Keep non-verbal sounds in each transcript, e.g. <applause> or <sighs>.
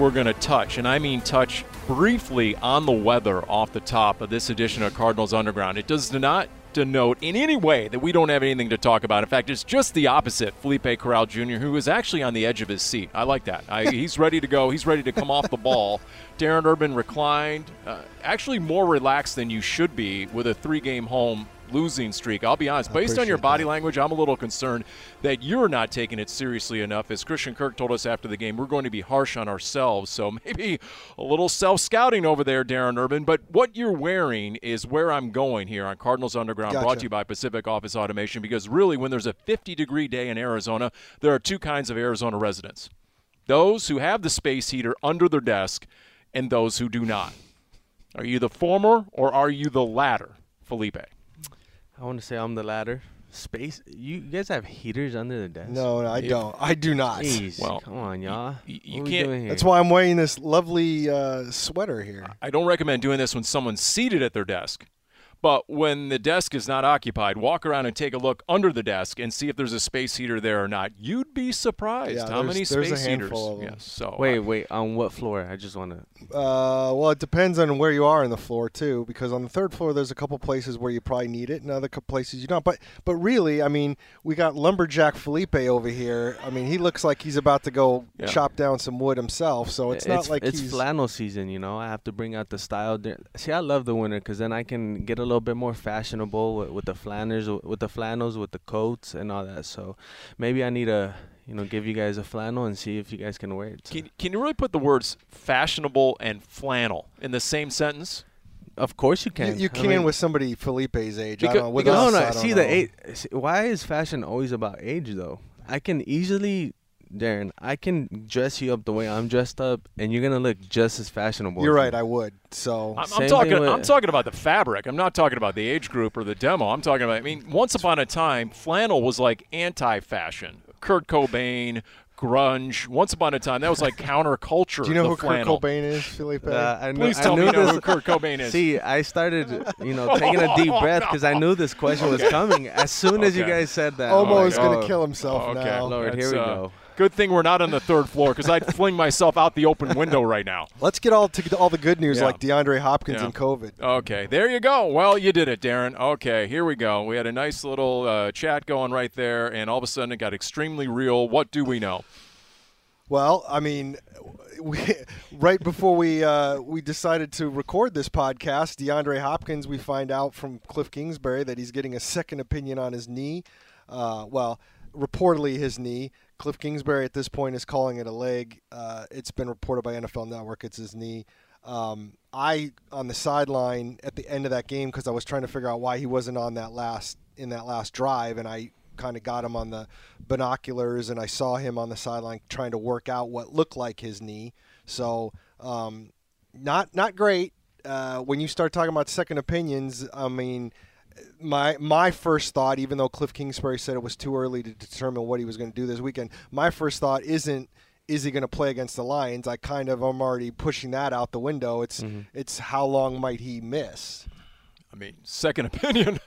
we're going to touch, and I mean touch briefly on the weather off the top of this edition of Cardinals Underground. It does not denote in any way that we don't have anything to talk about. In fact, it's just the opposite. Felipe Corral Jr., who is actually on the edge of his seat. I like that. I, he's ready to go. He's ready to come off the ball. Darren Urban reclined, uh, actually more relaxed than you should be with a three game home losing streak. I'll be honest, based on your body that. language, I'm a little concerned that you're not taking it seriously enough. As Christian Kirk told us after the game, we're going to be harsh on ourselves. So <laughs> maybe a little self scouting over there, Darren Urban. But what you're wearing is where I'm going here on Cardinals Underground, gotcha. brought to you by Pacific Office Automation. Because really, when there's a 50 degree day in Arizona, there are two kinds of Arizona residents those who have the space heater under their desk and those who do not. Are you the former or are you the latter, Felipe? I want to say I'm the latter. Space. You guys have heaters under the desk? No, I don't. I do not. Jeez, well, come on, y'all. You, you can't. That's why I'm wearing this lovely uh, sweater here. I don't recommend doing this when someone's seated at their desk. But when the desk is not occupied, walk around and take a look under the desk and see if there's a space heater there or not. You'd be surprised yeah, how many space heaters. Yes. So wait, uh, wait. On what floor? I just want to. Uh, well, it depends on where you are in the floor too, because on the third floor there's a couple places where you probably need it, and other couple places you don't. But but really, I mean, we got lumberjack Felipe over here. I mean, he looks like he's about to go yeah. chop down some wood himself. So it's, it's not like it's he's... flannel season. You know, I have to bring out the style. See, I love the winter because then I can get a little bit more fashionable with, with the flannels, with the flannels, with the coats and all that. So maybe I need a you know, give you guys a flannel and see if you guys can wear it. So. Can, can you really put the words fashionable and flannel in the same sentence? Of course you can. You, you can mean, with somebody Felipe's age. Because, I don't know. Because, no, no. See know. the age. Why is fashion always about age though? I can easily Darren, I can dress you up the way I'm dressed up, and you're gonna look just as fashionable. You're right, I would. So I'm, I'm talking. I'm talking about the fabric. I'm not talking about the age group or the demo. I'm talking about. I mean, once upon a time, flannel was like anti-fashion. Kurt Cobain, grunge. Once upon a time, that was like <laughs> counterculture. Do you know who flannel. Kurt Cobain is, Felipe? Uh, I Please I tell me you know who Kurt Cobain is. <laughs> See, I started, you know, taking a <laughs> deep breath because I knew this question okay. was coming. As soon okay. as you guys said that, Omo is going to kill himself oh, okay. now. Lord, That's, here we uh, go. Good thing we're not on the third floor because I'd fling myself out the open window right now. Let's get all to all the good news yeah. like DeAndre Hopkins yeah. and COVID. Okay, there you go. Well, you did it, Darren. Okay, here we go. We had a nice little uh, chat going right there, and all of a sudden it got extremely real. What do we know? Well, I mean, we, <laughs> right before we uh, we decided to record this podcast, DeAndre Hopkins, we find out from Cliff Kingsbury that he's getting a second opinion on his knee. Uh, well, reportedly his knee. Cliff Kingsbury at this point is calling it a leg. Uh, it's been reported by NFL Network it's his knee. Um, I on the sideline at the end of that game because I was trying to figure out why he wasn't on that last in that last drive, and I kind of got him on the binoculars, and I saw him on the sideline trying to work out what looked like his knee. So um, not not great. Uh, when you start talking about second opinions, I mean my my first thought, even though Cliff Kingsbury said it was too early to determine what he was going to do this weekend, my first thought isn't is he going to play against the Lions. I kind of am already pushing that out the window. It's mm-hmm. it's how long might he miss. I mean, second <laughs> opinion.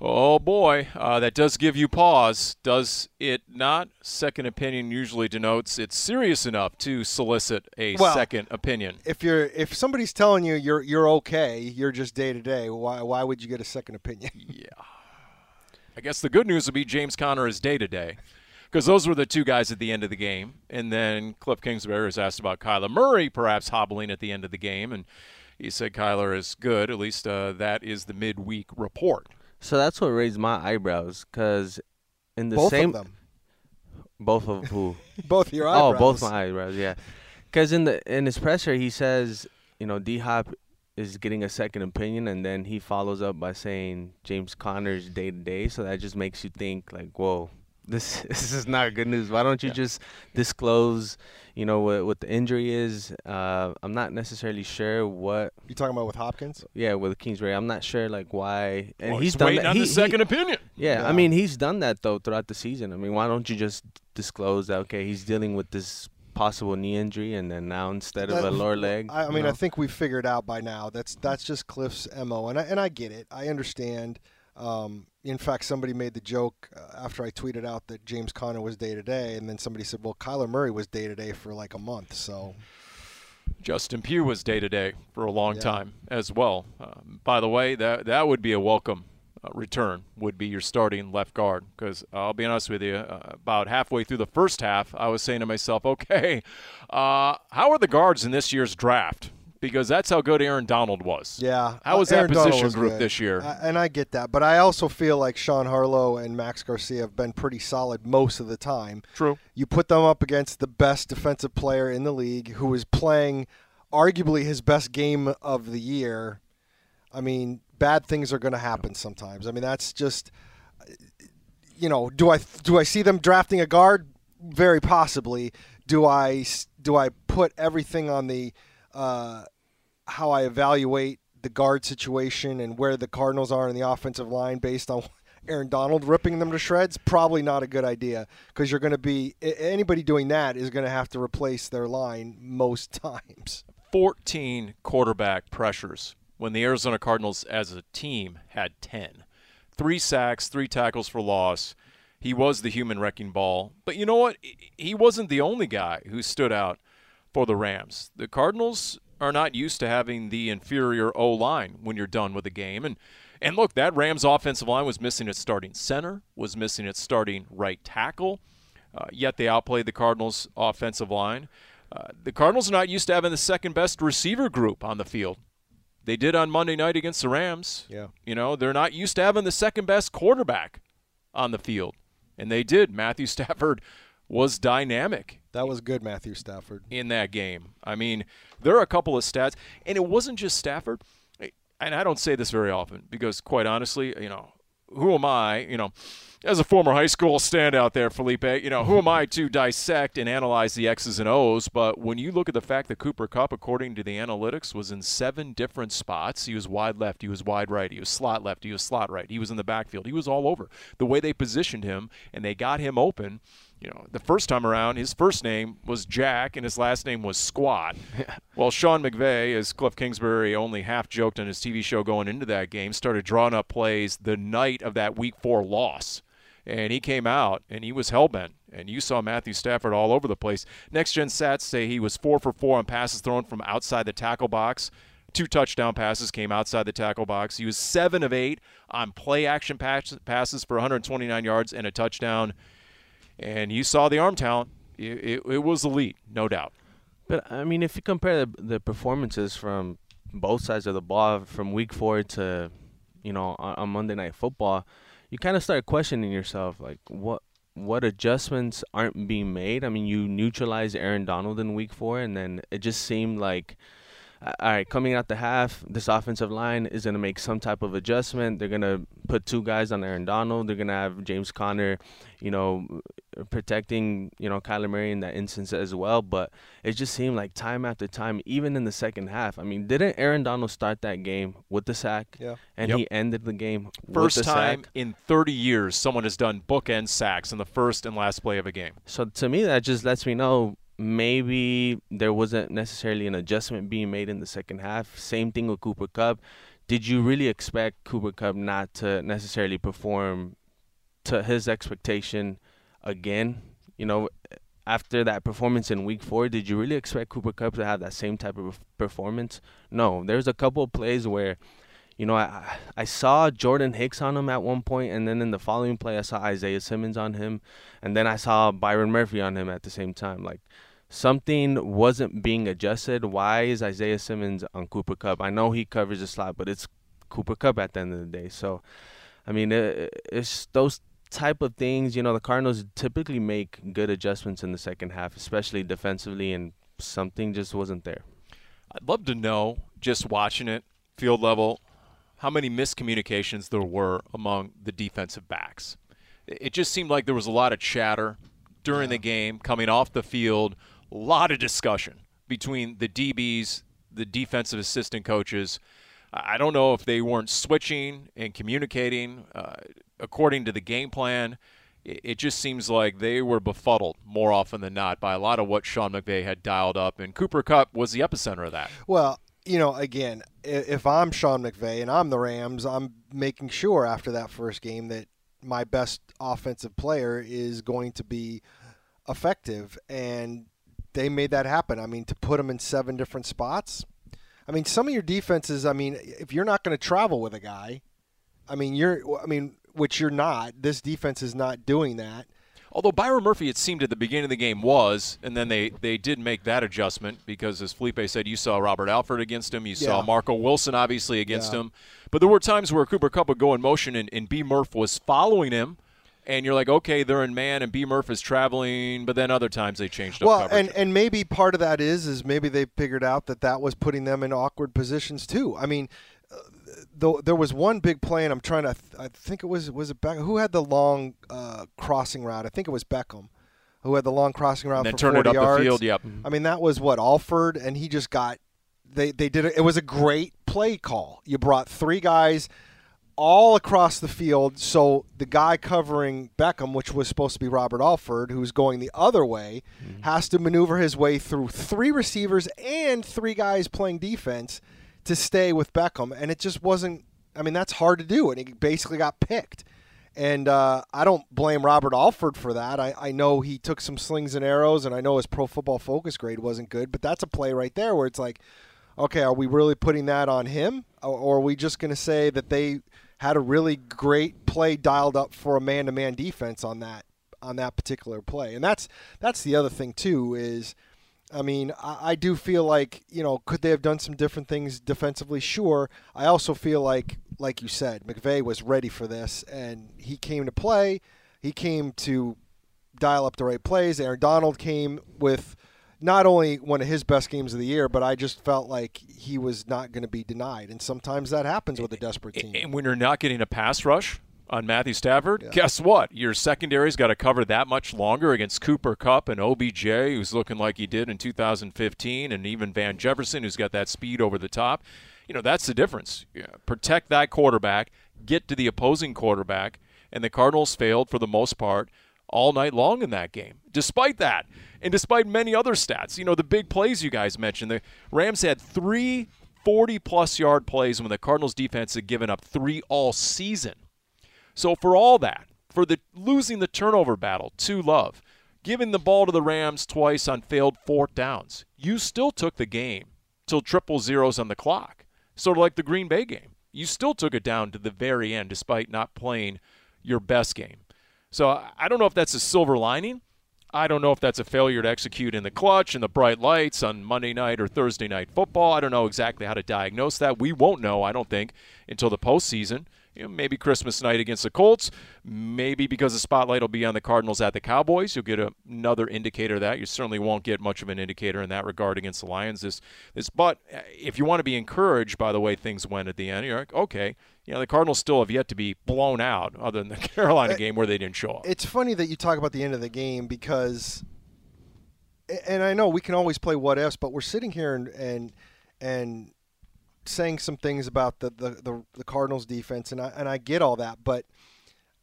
Oh boy, uh, that does give you pause, does it not? Second opinion usually denotes it's serious enough to solicit a well, second opinion. If you're if somebody's telling you you're you're okay, you're just day to day. Why why would you get a second opinion? <laughs> yeah, I guess the good news would be James Conner is day to day. Because those were the two guys at the end of the game. And then Cliff Kingsbury was asked about Kyler Murray perhaps hobbling at the end of the game. And he said Kyler is good. At least uh, that is the midweek report. So that's what raised my eyebrows, because in the Both same of them. both of who <laughs> Both your eyebrows. Oh, both my eyebrows. Yeah, because in the in his presser he says, you know, D Hop is getting a second opinion, and then he follows up by saying James Conner's day to day. So that just makes you think like, whoa, this <laughs> this is not good news. Why don't you just disclose, you know, what what the injury is? Uh, I'm not necessarily sure what. you're talking about with Hopkins? Yeah, with Kingsbury, I'm not sure like why. And Well, he's, he's done waiting that. on he, the he- second opinion. yeah, Yeah. I mean he's done that though throughout the season. I mean, why don't you just disclose that okay, he's dealing with this possible knee injury, and then now instead of That- a lower leg, I, I mean, I think we figured out by now that's that's just Cliff's mo, and I, and I get it. I understand. Um, in fact, somebody made the joke uh, after I tweeted out that James Conner was day to day, and then somebody said, "Well, Kyler Murray was day to day for like a month." So Justin Pugh was day to day for a long Yeah. time as well. Um, by the way, that that would be a welcome uh, return. Would be your starting left guard because I'll be honest with you. Uh, about halfway through the first half, I was saying to myself, <laughs> "Okay, uh, how are the guards in this year's draft?" Because that's how good Aaron Donald was. yeah, How was uh, that Aaron position was group good. this year? And I get that, but I also feel like Sean Harlow and Max Garcia have been pretty solid most of the time. True. You put them up against the best defensive player in the league, who is playing arguably his best game of the year. I mean, bad things are going to happen sometimes. I mean, that's just, you know, do I do I see them drafting a guard? Very possibly. Do I do I put everything on the uh, how I evaluate the guard situation and where the Cardinals are in the offensive line based on <laughs> Aaron Donald ripping them to shreds? Probably not a good idea because you're going to be anybody doing that is going to have to replace their line most <laughs> times. 14 quarterback pressures when the Arizona Cardinals as a team had 10. Three sacks, three tackles for loss. He was the human wrecking ball. But you know what? He wasn't the only guy who stood out for the Rams. The Cardinals are not used to having the inferior O line when you're done with the game. And and look, that Rams offensive line was missing its starting center, was missing its starting right tackle. Uh, yet they outplayed the Cardinals' offensive line. Uh, the Cardinals are not used to having the second best receiver group on the field. They did on Monday night against the Rams. Yeah. You know, they're not used to having the second best quarterback on the field. And they did. Matthew <laughs> Stafford was dynamic That was good, Matthew Stafford. in that game. I mean, there are a couple of stats, and it wasn't just Stafford. And I don't say this very often because, quite honestly, you know, who am I, you know, as a former high school standout there, Felipe, you know, who am I to dissect and analyze the X's and O's? But when you look at the fact that Cooper Kupp, according to the analytics, was in seven different spots, he was wide left, he was wide right, he was slot left, he was slot right, he was in the backfield, he was all over. The way they positioned him and they got him open, you know, the first time around, his first name was Jack and his last name was Squat. <laughs> well, Sean McVay, as Cliff Kingsbury only half joked on his TV show going into that game, started drawing up plays the night of that Week Four loss, and he came out and he was hellbent. And you saw Matthew Stafford all over the place. Next Gen Stats say he was four for four on passes thrown from outside the tackle box. Two touchdown passes came outside the tackle box. He was seven of eight on play action pass- passes for 129 yards and a touchdown and you saw the arm talent. It, it, it was elite, no doubt. But I mean, if you compare the, the performances from both sides of the ball from week four to, you know, on, on Monday Night Football, you kind of start questioning yourself, like what what adjustments aren't being made. I mean, you neutralized Aaron Donald in week four, and then it just seemed like, all right, coming out the half, this offensive line is going to make some type of adjustment. They're going to put two guys on Aaron Donald. They're going to have James Conner, you know, protecting, you know, Kyler Murray in that instance as well. But it just seemed like time after time, even in the second half. I mean, didn't Aaron Donald start that game with the sack? Yeah. And Yep. he ended the game with First the time sack. in 30 years someone has done bookend sacks in the first and last play of a game. So to me, that just lets me know maybe there wasn't necessarily an adjustment being made in the second half. Same thing with Cooper Kupp. Did you really expect Cooper Kupp not to necessarily perform to his expectation again? You know, after that performance in Week Four, did you really expect Cooper Kupp to have that same type of performance? No. There's a couple of plays where you know, I I saw Jordan Hicks on him at one point, and then in the following play, I saw Isaiah Simmons on him, and then I saw Byron Murphy on him at the same time. Like, something wasn't being adjusted. Why is Isaiah Simmons on Cooper Kupp? I know he covers the slot, but it's Cooper Kupp at the end of the day. So, I mean, it, it's those type of things. You know, the Cardinals typically make good adjustments in the second half, especially defensively, and something just wasn't there. I'd love to know, just watching it, field level, how many miscommunications there were among the defensive backs. It just seemed like there was a lot of chatter during yeah. the game, coming off the field, a lot of discussion between the DBs, the defensive assistant coaches. I don't know if they weren't switching and communicating uh, according to the game plan. It just seems like they were befuddled more often than not by a lot of what Sean McVay had dialed up, and Cooper Kupp was the epicenter of that. Well, you know, again, if I'm Sean McVay and I'm the Rams, I'm making sure after that first game that my best offensive player is going to be effective. And they made that happen. I mean, to put them in seven different spots. I mean, some of your defenses, I mean, if you're not going to travel with a guy, I mean, you're, I mean, which you're not, this defense is not doing that. Although Byron Murphy, it seemed at the beginning of the game was, and then they, they did make that adjustment because, as Felipe said, you saw Robert Alford against him, you yeah. saw Marco Wilson obviously against yeah. him. But there were times where Cooper Kupp would go in motion and, and B. Murph was following him and you're like, okay, they're in man, and B. Murph is traveling, but then other times they changed up. Well, coverage. and and maybe part of that is is maybe they figured out that that was putting them in awkward positions too. I mean, uh, though there was one big play, and I'm trying to, I think it was was it Beckham who had the long uh, crossing route. I think it was Beckham who had the long crossing route and then for turn 40 it up yards. the field. Yep. I mean, that was what Alford, and he just got. They, they did it. It was a great play call. You brought three guys all across the field. So the guy covering Beckham, which was supposed to be Robert Alford, who's going the other way, mm-hmm. has to maneuver his way through three receivers and three guys playing defense to stay with Beckham. And it just wasn't, I mean, that's hard to do. And he basically got picked. And uh, I don't blame Robert Alford for that. I, I know he took some slings and arrows, and I know his pro football focus grade wasn't good, but that's a play right there where it's like, okay, are we really putting that on him? Or, or are we just going to say that they had a really great play dialed up for a man-to-man defense on that on that particular play. And that's that's the other thing too is I mean, I, I, do feel like, you know, could they have done some different things defensively? Sure. I also feel like like you said, McVay was ready for this and he came to play. He came to dial up the right plays. Aaron Donald came with not only one of his best games of the year, but I just felt like he was not going to be denied. And sometimes that happens with a desperate team. And when you're not getting a pass rush on Matthew Stafford, yeah. guess what? Your secondary's got to cover that much longer against Cooper Kupp and OBJ, who's looking like he did in 2015, and even Van Jefferson, who's got that speed over the top. You know, that's the difference. Yeah. Protect that quarterback, get to the opposing quarterback, and the Cardinals failed for the most part all night long in that game. Despite that, and despite many other stats, you know, the big plays you guys mentioned, the Rams had three 40 plus yard plays when the Cardinals defense had given up three all season. So for all that, for the losing the turnover battle to Love, giving the ball to the Rams twice on failed fourth downs, you still took the game till triple zeros on the clock. Sort of like the Green Bay game. You still took it down to the very end despite not playing your best game. So I don't know if that's a silver lining. I don't know if that's a failure to execute in the clutch and the bright lights on Monday night or Thursday night football. I don't know exactly how to diagnose that. We won't know, I don't think, until the postseason you know, maybe Christmas night against the Colts. Maybe because the spotlight will be on the Cardinals at the Cowboys, you'll get a, another indicator of that. You certainly won't get much of an indicator in that regard against the Lions. This, this, but uh, if you want to be encouraged by the way things went at the end, you're like, okay, you know, the Cardinals still have yet to be blown out, other than the <laughs> Carolina uh, game where they didn't show up. It's funny that you talk about the end of the game because, and I know we can always play what ifs, but we're sitting here and and and saying some things about the, the, the, the Cardinals defense, and I, and I get all that, but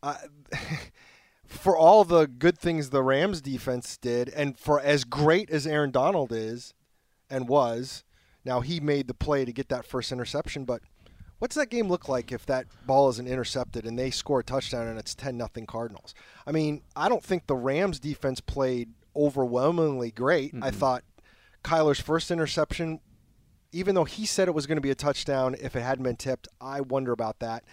uh, <laughs> for all the good things the Rams defense did, and for as great as Aaron Donald is and was, now he made the play to get that first interception, but what's that game look like if that ball isn't intercepted and they score a touchdown and it's 10 nothing Cardinals? I mean, I don't think the Rams defense played overwhelmingly great. Mm-hmm. I thought Kyler's first interception even though he said it was going to be a touchdown if it hadn't been tipped, I wonder about that.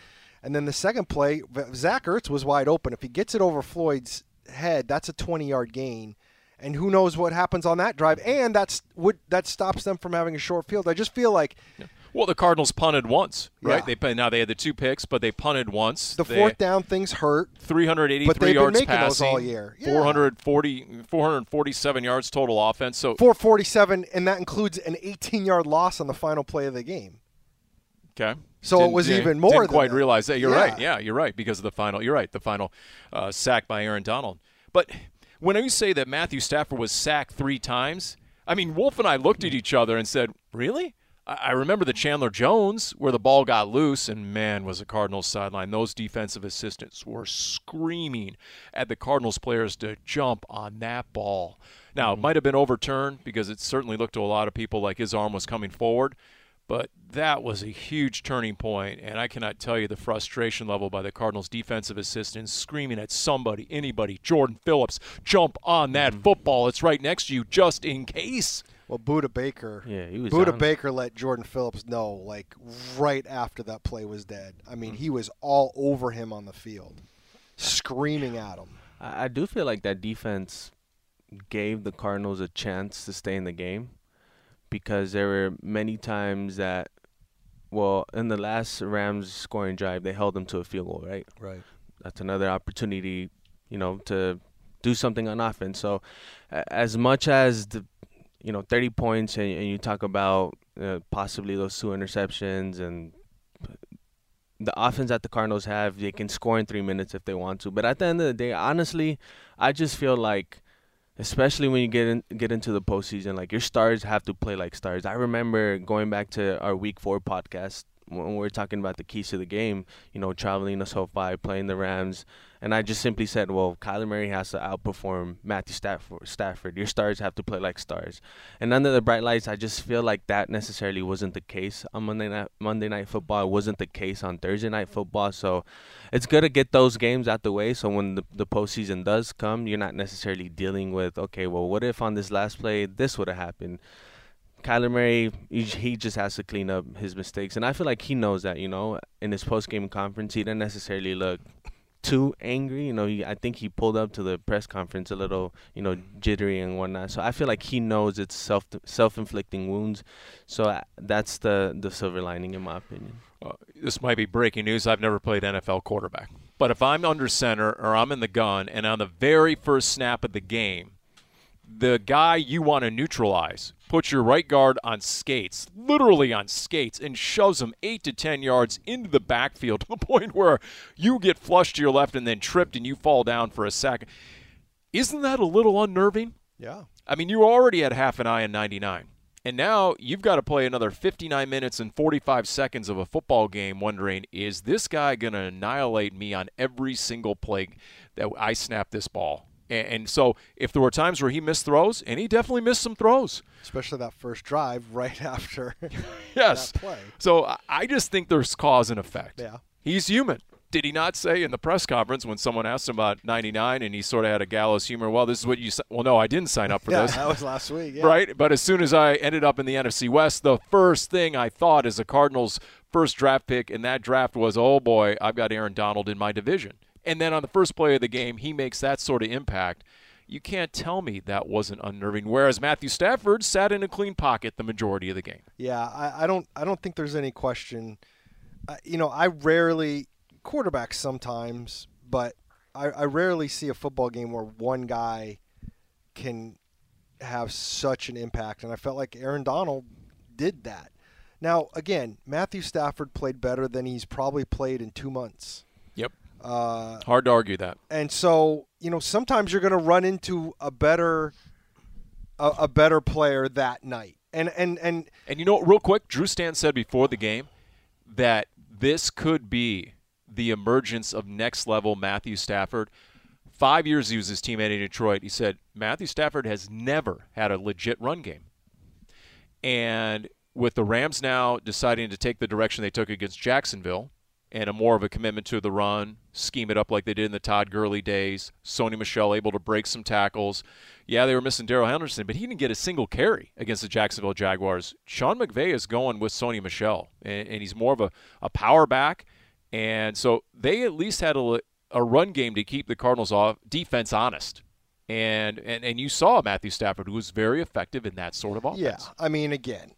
And then the second play, Zach Ertz was wide open. If he gets it over Floyd's head, that's a 20 yard gain. and who knows what happens on that drive, and that's what that stops them from having a short field. I just feel like Well, the Cardinals punted once, right? Yeah. They now they had the two picks, but they punted once. the They- fourth down things hurt. 383 But they've been yards making those passing, all year. Yeah. 440, 447 yards total offense. So 447, and that includes an 18 yard loss on the final play of the game. Okay. So it was even more Didn't than quite that. realize that. You're Yeah. right. Yeah, you're right because of the final. You're right. The final uh, sack by Aaron Donald. But when you say that Matthew Stafford was sacked three times, I mean Wolf and I looked at each other and said, "Really?" I remember the Chandler Jones where the ball got loose, and man, was the Cardinals sideline. Those defensive assistants were screaming at the Cardinals players to jump on that ball. Now, it mm-hmm. might have been overturned because it certainly looked to a lot of people like his arm was coming forward. But that was a huge turning point, and I cannot tell you the frustration level by the Cardinals' defensive assistants screaming at somebody, anybody, Jordan Phillips, jump on that mm-hmm. football. It's right next to you, just in case. Well, Budda Baker. Yeah, he was Budda Baker let Jordan Phillips know, like right after that play was dead. I mean, he mm-hmm. was all over him on the field, screaming at him. I, I do feel like that defense gave the Cardinals a chance to stay in the game because there were many times that, well, in the last Rams scoring drive, they held them to a field goal, right? Right. That's another opportunity, you know, to do something on offense. So, as much as the, you know, 30 points, and, and you talk about uh, possibly those two interceptions and the offense that the Cardinals have, they can score in three minutes if they want to. But at the end of the day, honestly, I just feel like, especially when you get in, get into the postseason, like your stars have to play like stars. I remember going back to our Week Four podcast when we're talking about the keys to the game. You know, traveling to SoFi, playing the Rams, and I just simply said, well, Kyler Murray has to outperform Matthew Stafford. Stafford, your stars have to play like stars. And under the bright lights, I just feel like that necessarily wasn't the case on Monday night. Monday night football it wasn't the case on Thursday night football. So it's good to get those games out the way. So when the the postseason does come, you're not necessarily dealing with okay, well, what if on this last play this would have happened. Kyler Murray, he, just has to clean up his mistakes, and I feel like he knows that. You know, in his post game conference, he didn't necessarily look too angry. You know, he, I think he pulled up to the press conference a little, you know, jittery and whatnot. So I feel like he knows it's self self inflicting wounds. So uh, that's the the silver lining, in my opinion. Uh, this might be breaking news. I've never played NFL quarterback. But if I'm under center or I'm in the gun and on the very first snap of the game, the guy you want to neutralize puts your right guard on skates, literally on skates, and shoves him eight to ten yards into the backfield <laughs> to the point where you get flushed to your left and then tripped and you fall down for a sack. Isn't that a little unnerving? Yeah. I mean, you already had half an eye in 99. And now you've got to play another 59 minutes and 45 seconds of a football game wondering, is this guy going to annihilate me on every single play that I snap this ball? And, and so if there were times where he missed throws, and he definitely missed some throws. Especially that first drive <laughs> right after. <laughs> Yes. That play. So I- just think there's cause and effect. Yeah. He's human. Did he not say in the press conference when someone asked him about 99 and he sort of had a gallows humor, well, this is what you, si-. well, no, I didn't sign up for <laughs> yeah, this. that was last week. Yeah. right? But as soon as I ended up in the NFC West, the first thing I thought as a Cardinals first draft pick in that draft was, oh boy, I've got Aaron Donald in my division. And then on the first play of the game, he makes that sort of impact. You can't tell me that wasn't unnerving. Whereas Matthew Stafford sat in a clean pocket the majority of the game. Yeah, I, I don't I don't think there's any question. Uh, you know, I rarely quarterbacks sometimes, but I, I rarely see a football game where one guy can have such an impact, and I felt like Aaron Donald did that. Now, again, Matthew Stafford played better than he's probably played in two months. Yep. Uh, Hard to argue that. and so you know sometimes you're going to run into a better a, a better player that night and and and And you know, real quick, Drew Stan said before the game that this could be the emergence of next level Matthew Stafford. Five years he was his teammate in Detroit. He said Matthew Stafford has never had a legit run game. And with the Rams now deciding to take the direction they took against Jacksonville and a more of a commitment to the run, scheme it up like they did in the Todd Gurley days, Sony Michel able to break some tackles. Yeah, they were missing Darrell Henderson, but he didn't get a single carry against the Jacksonville Jaguars. Sean McVay is going with Sony Michel, and, and he's more of a, a power back. And so they at least had a, a run game to keep the Cardinals off defense honest. And, and and you saw Matthew Stafford, who was very effective in that sort of offense. Yeah, I mean, again,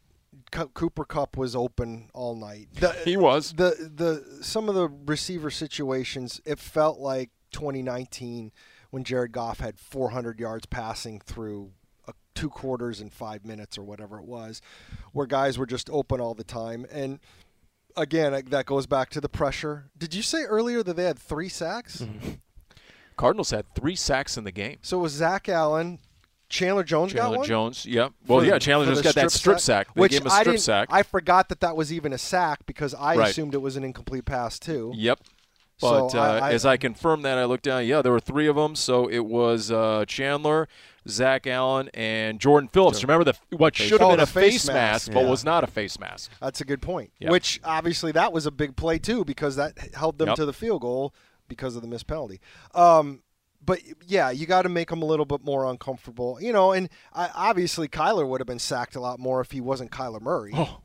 Cooper Kupp was open all night. The, <laughs> He was. the the some of the receiver situations. It felt like 2019 when Jared Goff had 400 yards passing through uh, two quarters in five minutes or whatever it was, where guys were just open all the time. And again, that goes back to the pressure. Did you say earlier that they had three sacks? Cardinals had three sacks in the game. So it was Zach Allen. Chandler Jones got Chandler one. Jones, yep. Well, For- yeah, Chandler Jones got that strip sack. They which gave him a I strip didn't. sack. I forgot that that was even a sack because I Right. assumed it was an incomplete pass too. Yep. So But uh, I- I- as I confirmed that, I looked down. Yeah, there were three of them. So it was uh, Chandler, Zach Allen, and Jordan Phillips. Remember the what should have Oh, been a face, face mask, mask, but was not a face mask. That's a good point. Yep. Which obviously that was a big play too because that held them Yep. to the field goal because of the missed penalty. Um, but yeah, you got to make them a little bit more uncomfortable, you know. And I, obviously, Kyler would have been sacked a lot more if he wasn't Kyler Murray. Oh,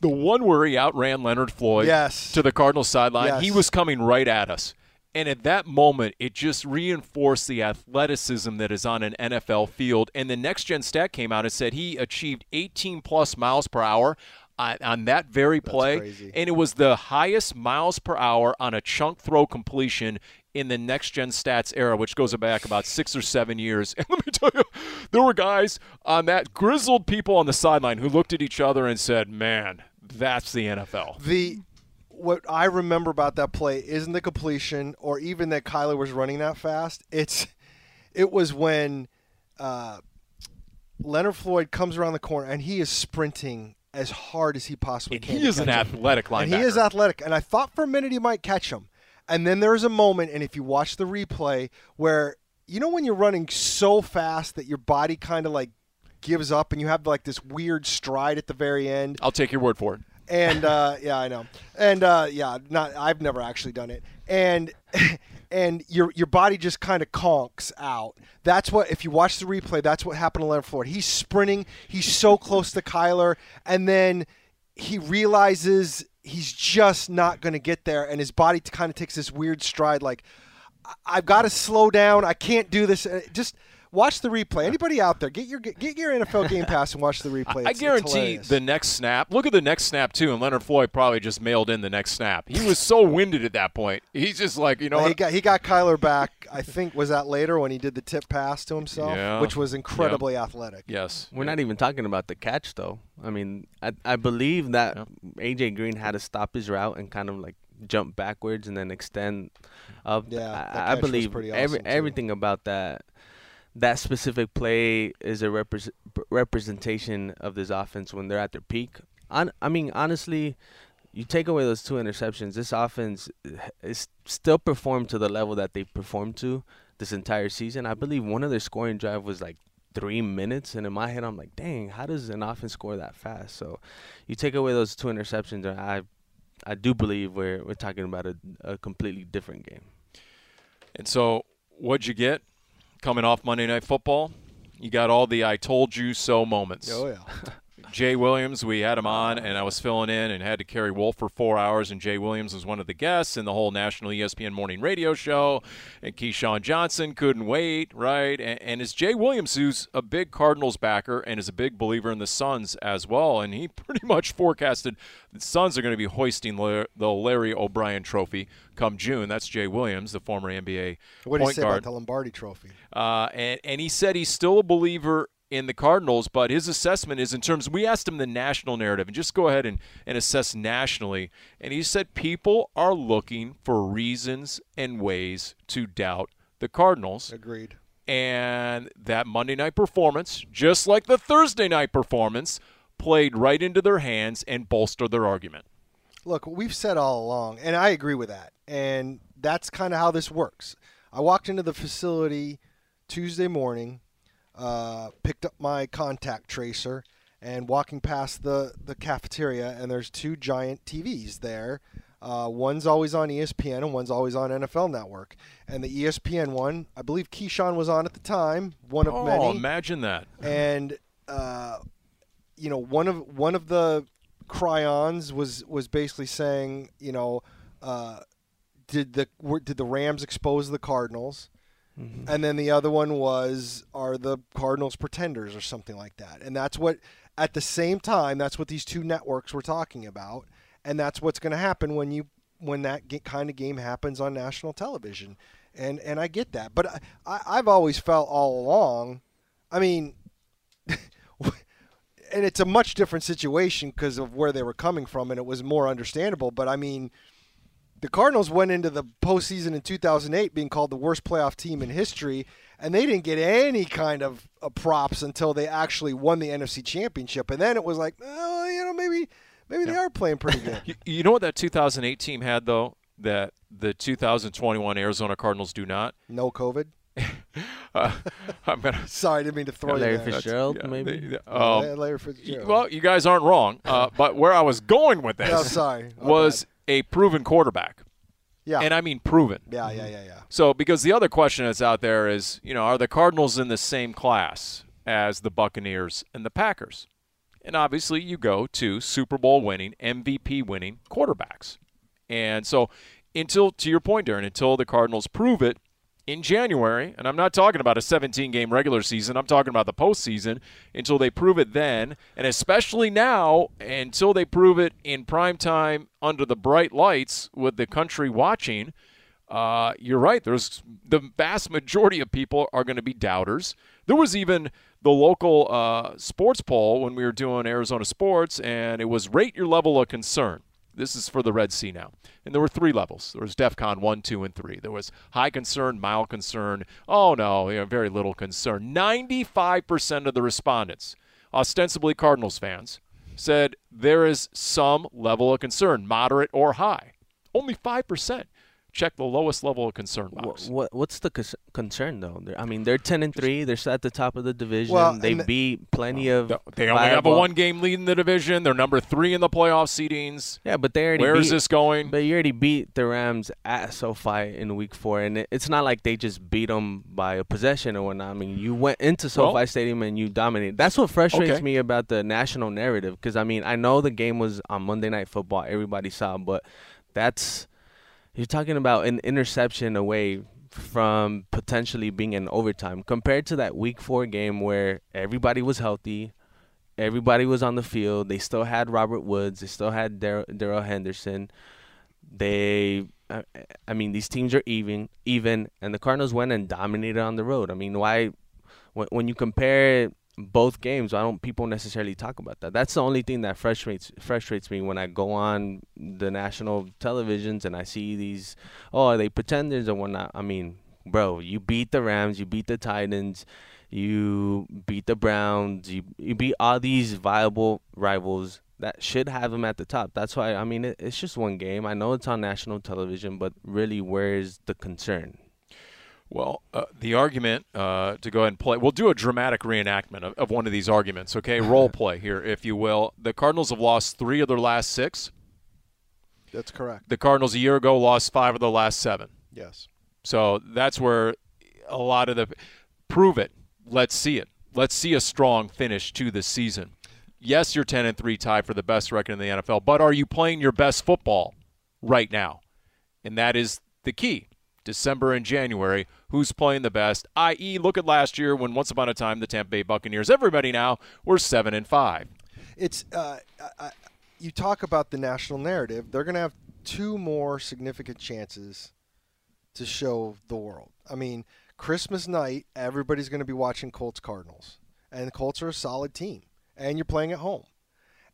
The one where he outran Leonard Floyd Yes. to the Cardinals sideline, he was coming right at us. And at that moment, it just reinforced the athleticism that is on an NFL field. And the next gen stat came out and said he achieved 18 plus miles per hour on, on that very play. And it was the highest miles per hour on a chunk throw completion in the next gen stats era, which goes back about six or seven years. <laughs> And let me tell you, there were guys on that, grizzled people on the sideline who looked at each other and said, man, that's the NFL. The what I remember about that play isn't the completion or even that Kyler was running that fast. It's it was when uh, Leonard Floyd comes around the corner and he is sprinting as hard as he possibly And can. he is an him. athletic linebacker. And he is athletic. And I thought for a minute he might catch him. And then there's a moment, and if you watch the replay, where you know when you're running so fast that your body kind of like gives up and you have like this weird stride at the very end. I'll take your word for it. And uh, <laughs> yeah, I know. And uh, yeah, not I've never actually done it. And <laughs> and your your body just kind of conks out. That's what if you watch the replay, that's what happened to Leonard Floyd. He's sprinting, he's so close to Kyler, and then he realizes he's just not going to get there, and his body kind of takes this weird stride, like I've got to slow down. I can't do this. Uh, Just watch the replay. Anybody out there, get your get your NFL Game Pass and watch the replay. I It's- it's guarantee hilarious. the next snap. Look at the next snap too, and Leonard Floyd probably just mailed in the next snap. He was so winded at that point. He's just like, you know, he what? got he got Kyler back. I think was that later when he did the tip pass to himself, Yeah. which was incredibly athletic. yes, We're not even talking about the catch though. I mean, I I believe that AJ Green had to stop his route and kind of like jump backwards and then extend up. Yeah, I, I believe pretty every too. everything about that that specific play is a repres representation of this offense when they're at their peak. On, I mean, honestly, you take away those two interceptions, this offense eh, is still performed to the level that they performed to this entire season. I believe one of their scoring drive was like three minutes, and in my head, I'm like, dang, how does an offense score that fast? So, you take away those two interceptions, and I, I do believe we're we're talking about a, a completely different game. And so, what'd you get coming off Monday Night Football? You got all the "I told you so" moments. Oh yeah. <laughs> Jay Williams, we had him on, and I was filling in and had to carry Wolf for four hours. And Jay Williams was one of the guests in the whole national ESPN morning radio show. And Keyshawn Johnson couldn't wait, right? And, and it's Jay Williams, who's a big Cardinals backer and is a big believer in the Suns as well. And he <laughs> pretty much forecasted the Suns are going to be hoisting the Larry O'Brien Trophy come June. That's Jay Williams, the former NBA What do you point say guard. about the Lombardi Trophy? Uh, and, and he said he's still a believer in the Cardinals, but his assessment is in terms, we asked him the national narrative, and just go ahead and, and assess nationally. And he said people are looking for reasons and ways to doubt the Cardinals. Agreed. And that Monday night performance, just like the Thursday night performance, played right into their hands and bolstered their argument. Look, we've said all along, and I agree with that. And that's kind of how this works. I walked into the facility Tuesday morning, uh, picked up my contact tracer, and walking past the, the cafeteria, and there's two giant TVs there. Uh, one's always on ESPN and one's always on NFL Network. And the ESPN one, I believe Keyshawn was on at the time, one of Oh, many Oh, imagine that. and uh, you know one of one of the chyrons was was basically saying you know uh, did the did the Rams expose the Cardinals Mm-hmm. and then the other one was are the Cardinals pretenders or something like that. And that's what at the same time that's what these two networks were talking about, and that's what's going to happen when you when that kind of game happens on national television. And and I get that, but I, I I've always felt all along. I mean. <laughs> And it's a much different situation because of where they were coming from, and it was more understandable. But I mean, the Cardinals went into the postseason in 2008 being called the worst playoff team in history, and they didn't get any kind of uh, props until they actually won the NFC Championship. And then it was like, oh, you know, maybe maybe they are playing pretty good. <laughs> You, you know what that 2008 team had though that the 2021 Arizona Cardinals do not. no COVID. <laughs> Uh, <laughs> I'm gonna. Sorry, I didn't mean to throw Larry you there. Fitzgerald, yeah, maybe. they- Oh, um, Larry y- Fitzgerald. well, you guys aren't wrong, uh, but where I was going with this no, sorry. Our was bad. A proven quarterback, yeah, and I mean proven. yeah, yeah, yeah, yeah. So, because the other question that's out there is, you know, are the Cardinals in the same class as the Buccaneers and the Packers? And obviously, you go to Super Bowl winning, MVP winning quarterbacks. And so, until, to your point, Darren, until the Cardinals prove it in January, and I'm not talking about a 17 game regular season, I'm talking about the postseason, until they prove it then, and especially now, until they prove it in prime time under the bright lights with the country watching. Uh, you're right. There's the vast majority of people are going to be doubters. There was even the local uh, sports poll when we were doing Arizona sports, and it was rate your level of concern. This is for the Red Sea now, and there were three levels. There was DEFCON one, two, and three. There was high concern, mild concern. Oh no, you know, very little concern. Ninety-five percent of the respondents, ostensibly Cardinals fans, said there is some level of concern, moderate or high. Only five percent check the lowest level of concern box. what what's the cons- concern though? They're, I mean, they're ten and three. They're at the top of the division. Well, they the- beat plenty of. They only have a one-game lead in the division. They're number three in the playoff seedings. Yeah, but they already. Where beat, is this going? But you already beat the Rams at SoFi in Week Four, and it, it's not like they just beat them by a possession or whatnot. I mean, you went into SoFi Well- Stadium and you dominated. That's what frustrates Okay. me about the national narrative, because I mean, I know the game was on Monday Night Football, everybody saw, but that's you're talking about an interception away from potentially being in overtime compared to that Week Four game where everybody was healthy. Everybody was on the field. They still had Robert Woods. They still had Dar- Darrell Henderson. They, I, I mean, these teams are even, even, and the Cardinals went and dominated on the road. I mean, why, when when you compare both games, why don't people necessarily talk about that? That's the only thing that frustrates frustrates me when I go on the national televisions and I see these, oh, are they pretenders or whatnot? I mean, bro, you beat the Rams, you beat the Titans, you beat the Browns, you you beat all these viable rivals that should have them at the top. That's why I mean it, it's just one game. I know it's on national television, but really, where's the concern? Well, uh, the argument uh, to go ahead and play. We'll do a dramatic reenactment of, of one of these arguments. Okay, <laughs> role play here, if you will. The Cardinals have lost three of their last six. That's correct. The Cardinals a year ago lost five of their last seven. Yes. So that's where a lot of the prove it. Let's see it. Let's see a strong finish to the season. Yes, you're 10 and 3 tied for the best record in the NFL, but are you playing your best football right now? And that is the key. December and January, who's playing the best? i.e., look at last year when once upon a time the Tampa Bay Buccaneers, everybody now, were 7 and 5. it's uh, I, you talk about the national narrative. They're going to have two more significant chances to show the world. I mean, Christmas night, everybody's going to be watching Colts Cardinals, and the Colts are a solid team, and you're playing at home.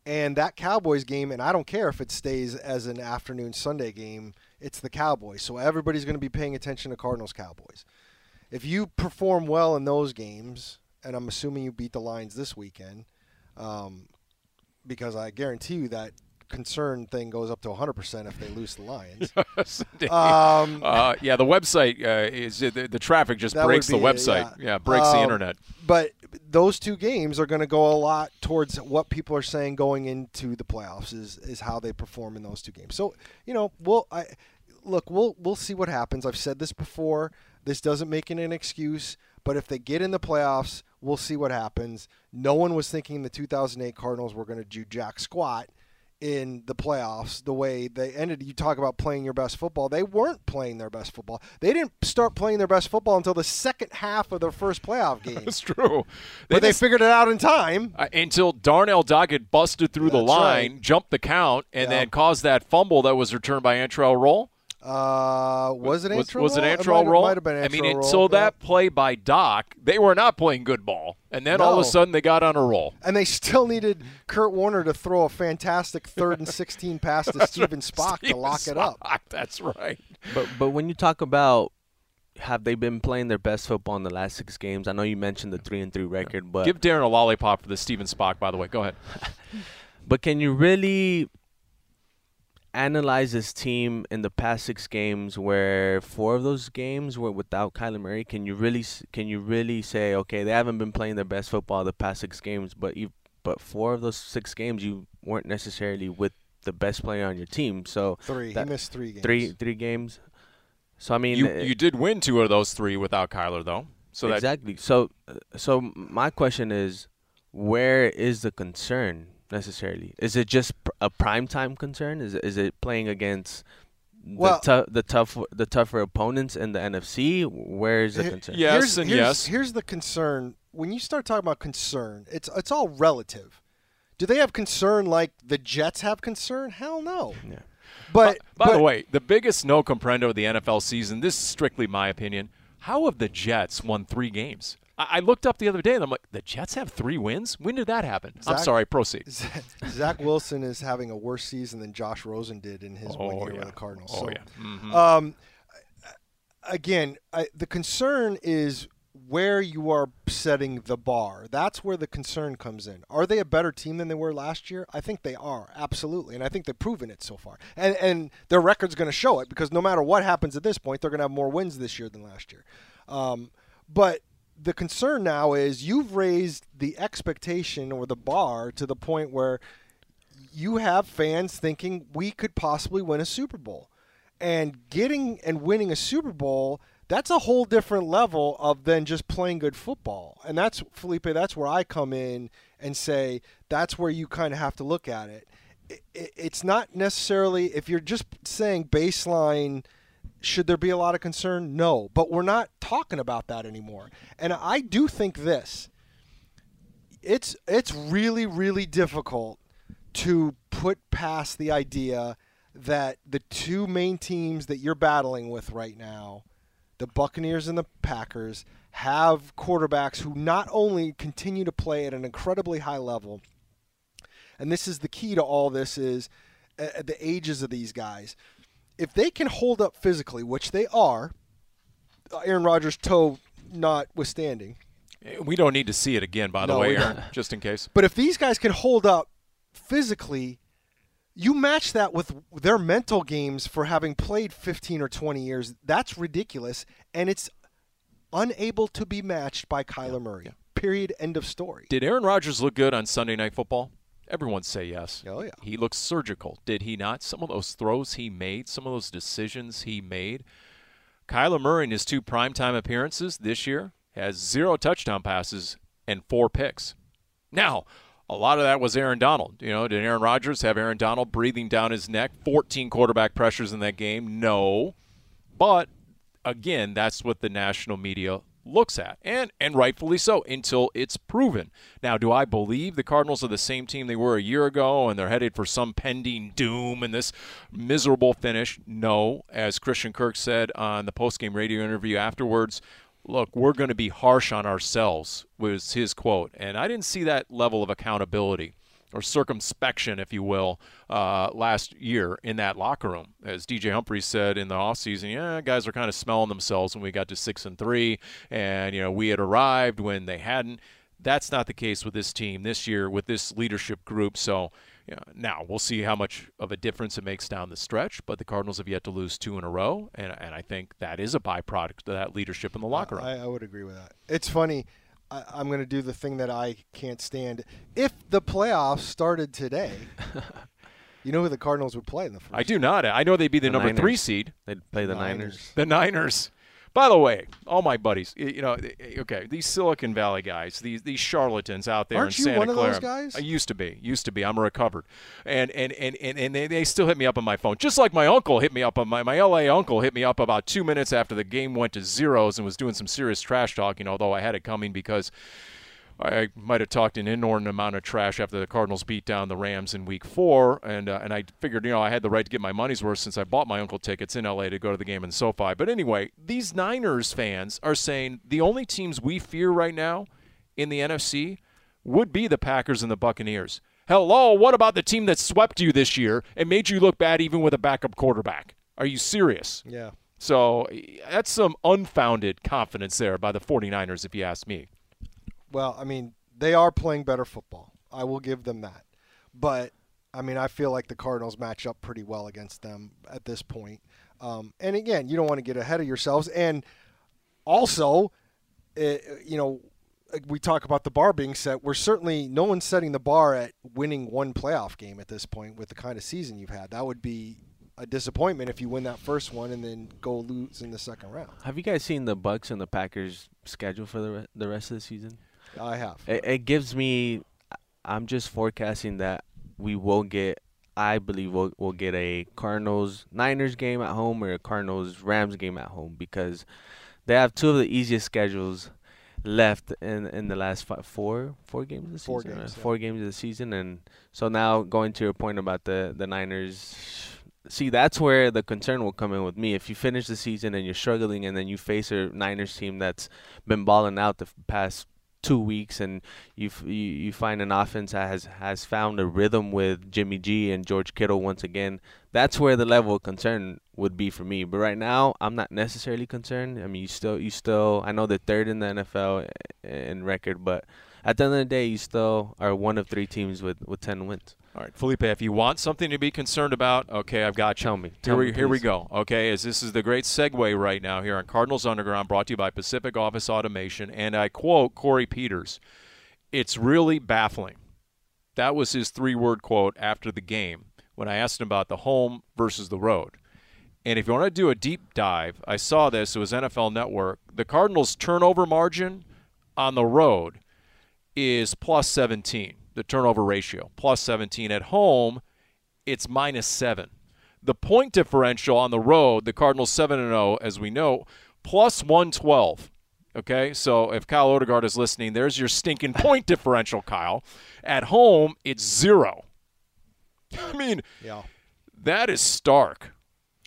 And that Cowboys game, and I don't care if it stays as an afternoon Sunday game, it's the Cowboys. So everybody's going to be paying attention to Cardinals Cowboys. If you perform well in those games, and I'm assuming you beat the Lions this weekend, um, because I guarantee you that concern thing goes up to 100% if they lose the Lions. <laughs> um, <laughs> uh, yeah, the website uh, is the, the traffic just breaks the be it, website. yeah. breaks the Um, internet. but those two games are going to go a lot towards what people are saying going into the playoffs is is how they perform in those two games. So you know, we'll I look, we'll we'll see what happens. I've said this before. This doesn't make it an excuse, but if they get in the playoffs, we'll see what happens. No one was thinking the 2008 Cardinals were going to do jack squat in the playoffs the way they ended. You talk about playing your best football. They weren't playing their best football. They didn't start playing their best football until the second half of their first playoff <laughs> game. That's true. but they figured it out in time. uh, until Darnell Dockett busted through the line, right. jumped the count, and Yeah. then caused that fumble that was returned by Antrel Rolle. Uh, was it was, Antrel was it Rolle? Antrel might, Rolle? Might have been Antrel I mean, Rolle, until yeah. that play by Doc, they were not playing good ball, and then all of a sudden they got on a roll. And they still needed Kurt Warner to throw a fantastic third and 16 pass to <laughs> Steven Spock to Steven lock it up. Spock, That's right. But but when you talk about have they been playing their best football in the last six games? I know you mentioned the three and three record, but Give Darren a lollipop for the Steven Spock, by the way. Go ahead. <laughs> but can you really analyze this team in the past six games, where four of those games were without Kyler Murray? Can you really can you really say okay they haven't been playing their best football the past six games, but you but four of those six games you weren't necessarily with the best player on your team, so Three. That- he missed three games. three three games. So I mean, You uh, you did win two of those three without Kyler, though. So that exactly. So, uh, so my question is, where is the concern necessarily? Is it just a prime time concern? Is it, is it playing against Well- the, tou- the tough the tougher opponents in the NFC? Where is the concern? Yes here's, and here's- yes. Here's the concern. When you start talking about concern, it's it's all relative. Do they have concern like the Jets have concern? Hell no. Yeah. But By but, the way, the biggest no comprendo of the NFL season, this is strictly my opinion. How have the Jets won three games? I, looked up the other day and I'm like, the Jets have three wins? When did that happen? I'm sorry, proceed. Zach Wilson is having a worse season than Josh Rosen did in his one Oh, year yeah. with the Cardinals. Oh, So, yeah. Mhm. Um, again, I, the concern is where you are setting the bar. That's where the concern comes in. Are they a better team than they were last year? I think they are, absolutely, and I think they've proven it so far. And and their record's going to show it because no matter what happens at this point, they're going to have more wins this year than last year. Um, but the concern now is you've raised the expectation or the bar to the point where you have fans thinking we could possibly win a Super Bowl. And getting and winning a Super Bowl, that's a whole different level of than just playing good football. And that's Felipe, that's where I come in and say that's where you kind of have to look at it. It- it. It's not necessarily if you're just saying baseline should there be a lot of concern? No, but we're not talking about that anymore. And I do think this it's it's really really difficult to put past the idea that the two main teams that you're battling with right now, the Buccaneers and the Packers, have quarterbacks who not only continue to play at an incredibly high level, and this is the key to all this is uh, the ages of these guys. If they can hold up physically, which they are, uh, Aaron Rodgers' toe notwithstanding, We don't need to see it again, by the No, way, Aaron, just in case. But if these guys can hold up physically, you match that with their mental games for having played 15 or 20 years. That's ridiculous, and it's unable to be matched by Kyler Murray. Period. End of story. Did Aaron Rodgers look good on Sunday Night Football? Everyone say yes. Oh, yeah. He looks surgical, did he not? Some of those throws he made, some of those decisions he made. Kyler Murray in his two primetime appearances this year has zero touchdown passes and four picks. Now, a lot of that was Aaron Donald. You know, did Aaron Rodgers have Aaron Donald breathing down his neck? 14 quarterback pressures in that game? No. But again, that's what the national media looks at, and and rightfully so until it's proven. Now, do I believe the Cardinals are the same team they were a year ago, and they're headed for some pending doom and this miserable finish? No, as Christian Kirk said on the postgame radio interview afterwards. Look, we're going to be harsh on ourselves, was his quote. And I didn't see that level of accountability or circumspection, if you will, uh, last year in that locker room. As DJ Humphries said in the offseason, yeah, guys are kind of smelling themselves when we got to six and three, and you know we had arrived when they hadn't. That's not the case with this team this year with this leadership group. So. you know, now we'll see how much of a difference it makes down the stretch, but the Cardinals have yet to lose two in a row, and, and I think that is a byproduct of that leadership in the locker room. I, I would agree with that. It's funny. I, I'm going to do the thing that I can't stand. If the playoffs started today, <laughs> you know who the Cardinals would play in the first. I do not. I know they'd be the, The number three Niners. seed, They'd play the Niners. Niners. the Niners. By the way, all my buddies, you know, okay, these Silicon Valley guys, these these charlatans out there Aren't in you Santa one of Clara. those guys? I used to be, used to be. I'm recovered, and and and and, and they, they still hit me up on my phone, just like my uncle hit me up on my my LA uncle hit me up about two minutes after the game went to zeros and was doing some serious trash talking. Although I had it coming because. I might have talked an inordinate amount of trash after the Cardinals beat down the Rams in Week Four, and uh, and I figured you know I had the right to get my money's worth since I bought my uncle tickets in LA to go to the game in SoFi. But anyway, these Niners fans are saying the only teams we fear right now in the NFC would be the Packers and the Buccaneers. Hello, what about the team that swept you this year and made you look bad even with a backup quarterback? Are you serious? Yeah. So that's some unfounded confidence there by the 49ers, if you ask me. Well, I mean, they are playing better football. I will give them that. But I mean, I feel like the Cardinals match up pretty well against them at this point. Um, and again, you don't want to get ahead of yourselves. And also, uh, you know, we talk about the bar being set. We're certainly no one's setting the bar at winning one playoff game at this point with the kind of season you've had. That would be a disappointment if you win that first one and then go lose in the second round. Have you guys seen the Bucks and the Packers schedule for the re- the rest of the season? I have. It, it gives me. I'm just forecasting that we will get. I believe we'll we'll get a Cardinals Niners game at home or a Cardinals Rams game at home because they have two of the easiest schedules left in in the last five, four four games of the Four season. games, yeah. Four games of the season, and so now going to your point about the the Niners. See, that's where the concern will come in with me. If you finish the season and you're struggling, and then you face a Niners team that's been balling out the past two weeks, and you f- you, you find an offense that has has found a rhythm with Jimmy G and George Kittle once again. That's where the level of concern would be for me. But right now, I'm not necessarily concerned. I mean, you still you still I know they're third in the NFL eh, in record, but at the end of the day, you still are one of three teams with with ten wins. All right, Felipe, if you want something to be concerned about, okay, I've got you. Tell me. Here Tell we, me, here we go. Okay, as this is the great segue right now here on Cardinals Underground, brought to you by Pacific Office Automation, and I quote Corey Peters: "It's really baffling." That was his three-word quote after the game when I asked him about the home versus the road. And if you want to do a deep dive, I saw this. It was NFL Network. The Cardinals' turnover margin on the road is plus 17, the turnover ratio, plus 17. At home, it's minus 7. The point differential on the road, the Cardinals 7 and 0, as we know, plus 112. Okay, so if Kyle Odegard is listening, there's your stinking point differential, Kyle. At home, it's zero. <laughs> I mean, Yeah. that is stark.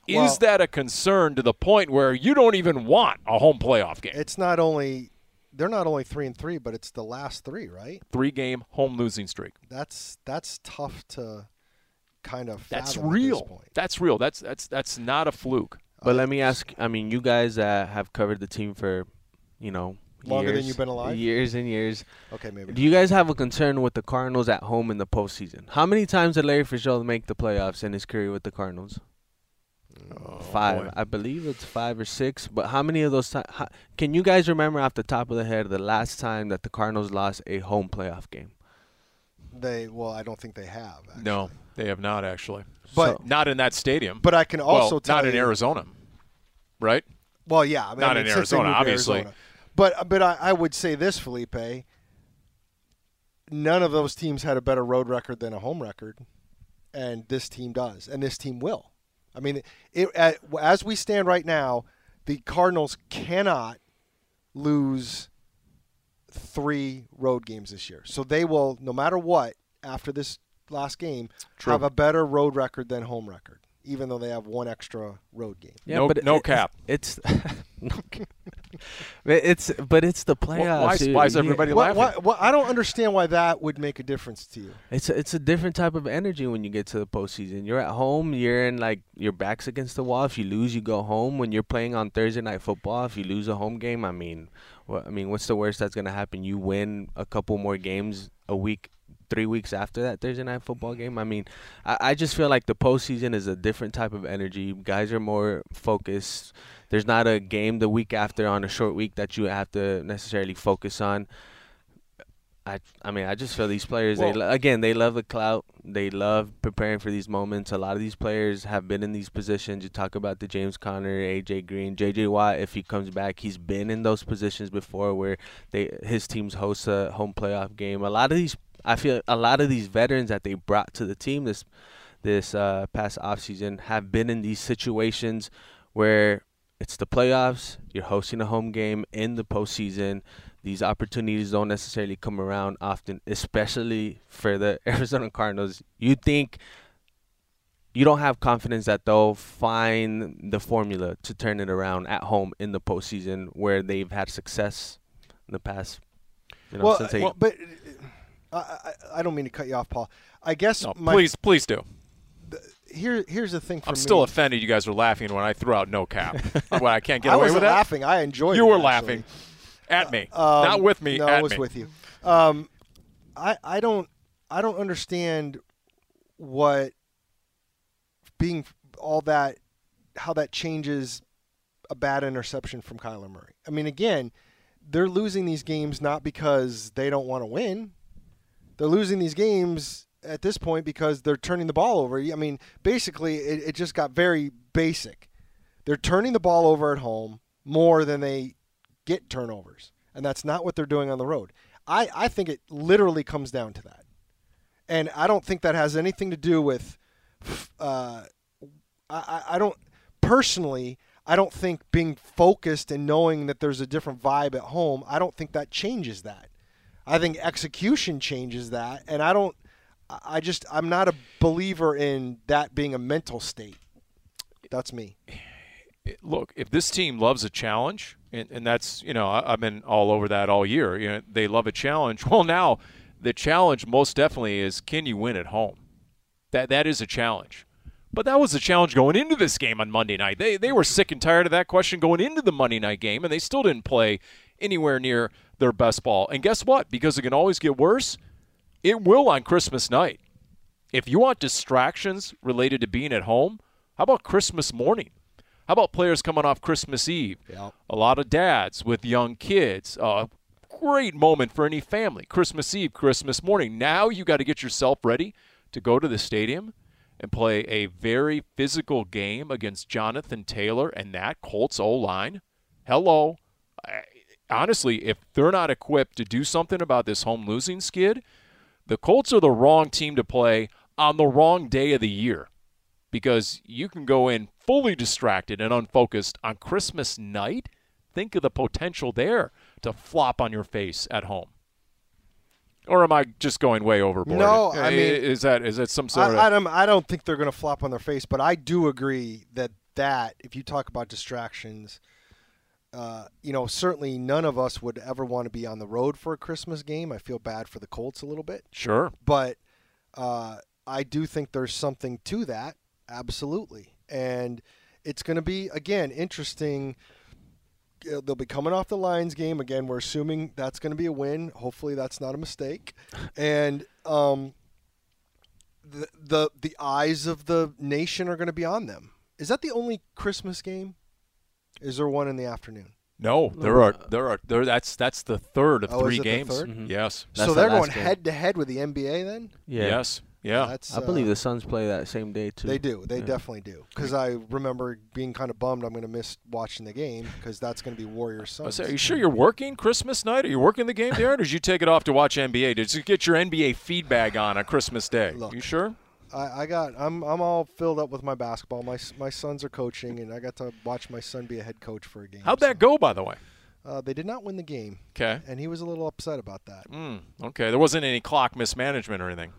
Well- is that a concern to the point where you don't even want a home playoff game? It's not only they're not only three and three, but it's the last three, right? Three game home losing streak. That's that's tough to kind of. That's fathom at this real. point. That's real. That's that's that's not a fluke. But let me ask. I mean, you guys uh, have covered the team for, you know, Longer than you've been alive? Years and years. Okay, maybe. Do you guys have a concern with the Cardinals at home in the postseason? How many times did Larry Fitzgerald make the playoffs in his career with the Cardinals? Oh, five, Oh, boy. I believe it's five or six. But how many of those times? Can you guys remember off the top of the head the last time that the Cardinals lost a home playoff game? They well, I don't think they have. Actually. No, they have not actually. But- So- not in that stadium. But I can also well, tell not in you, Arizona, right? Well, yeah, I mean, Not I in mean, since they Arizona, obviously. Arizona. But but I, I would say this, Felipe. None of those teams had a better road record than a home record, and this team does, and this team will. I mean, it, as we stand right now, the Cardinals cannot lose three road games this year. So they will, no matter what, after this last game, True. have a better road record than home record, even though they have one extra road game. No- but no it- cap. It's <laughs> no cap. But it's but it's the Why- playoffs. why is- why is everybody Why- laughing? why- why- I don't understand why that would make a difference to you. It's a, it's a different type of energy when you get to the postseason. You're at home. You're in like your back's against the wall. If you lose, you go home. When you're playing on Thursday night football, if you lose a home game, I mean, what I mean, what's the worst that's gonna happen? You win a couple more games a week, three weeks after that Thursday night football game. I mean, I, I just feel like the postseason is a different type of energy. Guys are more focused. There's not a game the week after on a short week that you have to necessarily focus on. I I mean I just feel these players they Well- lo- again they love the clout they love preparing for these moments a lot of these players have been in these positions you talk about the James Conner AJ Green JJ Watt if he comes back he's been in those positions before where they his teams host a home playoff game a lot of these I feel a lot of these veterans that they brought to the team this this uh, past offseason have been in these situations where it's the playoffs you're hosting a home game in the postseason these opportunities don't necessarily come around often, especially for the <laughs> Arizona Cardinals. You think you don't have confidence that they'll find the formula to turn it around at home in the postseason where they've had success in the past. You know, well, since they, uh, but I, I, I don't mean to cut you off, Paul. I guess No, my, please, please do. Here, here's the thing for I'm me. still offended. You guys are laughing when I threw out no cap. <laughs> what I can't get I away with that. laughing. I enjoyed. It. You were actually. laughing at me, Um, not with me. No, I was me. with you. Um, I I don't I don't understand what being all that how that changes a bad interception from Kyler Murray. I mean, again, they're losing these games not because they don't want to win. They're losing these games at this point because they're turning the ball over. I mean, basically, it, it just got very basic. They're turning the ball over at home more than they get turnovers, and that's not what they're doing on the road. I, I think it literally comes down to that, and I don't think that has anything to do with. Uh, I, I I don't personally. I don't think being focused and knowing that there's a different vibe at home. I don't think that changes that. I think execution changes that, and I don't. I just I'm not a believer in that being a mental state. That's me. look, if this team loves a challenge, and, and that's, you know, I, I've been all over that all year. You know, they love a challenge. <laughs> Well, now the challenge most definitely is can you win at home? That That is a challenge. But that was a challenge going into this game on Monday night. They, they were sick and tired of that question going into the Monday night game, and they still didn't play anywhere near their best ball. And guess what? Because it can always get worse, it will on Christmas night. If you want distractions related to being at home, how about Christmas morning? How about players coming off Christmas Eve? Yep. A lot of dads with young kids. A great moment for any family. Christmas Eve, Christmas morning. Now you got to get yourself ready to go to the stadium and play a very physical game against Jonathan Taylor and that Colts O line. Hello. I- Honestly, if they're not equipped to do something about this home losing skid, the Colts are the wrong team to play on the wrong day of the year because you can go in fully distracted and unfocused on Christmas night. Think of the potential there to flop on your face at home. Or am I just going way overboard? No, I mean- is that is that some sort of I, I don't. I don't think they're going to flop on their face, but I do agree that that if you talk about distractions, uh, you know, certainly none of us would ever want to be on the road for a Christmas game. I feel bad for the Colts a little bit, sure? but uh, I do think there's something to that, absolutely, and it's going to be again interesting. They'll be coming off the Lions game again. We're assuming that's going to be a win. Hopefully, that's not a mistake. And um, the the the eyes of the nation are going to be on them. Is that the only Christmas game? Is there one in the afternoon? No, there are there are there. That's that's the third of Oh, is three it the games. third? Mhm. Yes, That's so they're going game. head to head with the NBA then? yeah. yes, yeah. That's, I believe uh, the Suns play that same day too. They do. They Yeah. definitely do. Because I remember being kind of bummed I'm going to miss watching the game because that's going to be Warriors Suns. say, are you sure you're working Christmas night? Are you working the game, Darren? Or did you take it off to watch NBA? Did you get your NBA feedback on on Christmas Day? Look. you sure? I, I got. I'm. I'm all filled up with my basketball. My my sons are coaching, and I got to watch my son be a head coach for a game. How'd that go, by the way? Uh, they did not win the game, Okay. and he was a little upset about that. Mm, okay. There wasn't any clock mismanagement or anything.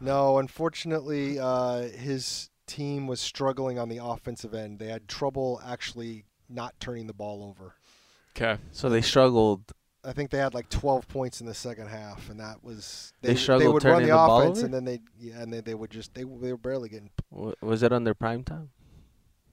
No, unfortunately, uh, his team was struggling on the offensive end. They had trouble actually not turning the ball over. Okay. So they struggled. I think they had like 12 points in the second half, and that was They They struggled would run turning the the ball offense, over? and then they yeah, and they, they would just they they were barely getting. wa- Was it on their prime time?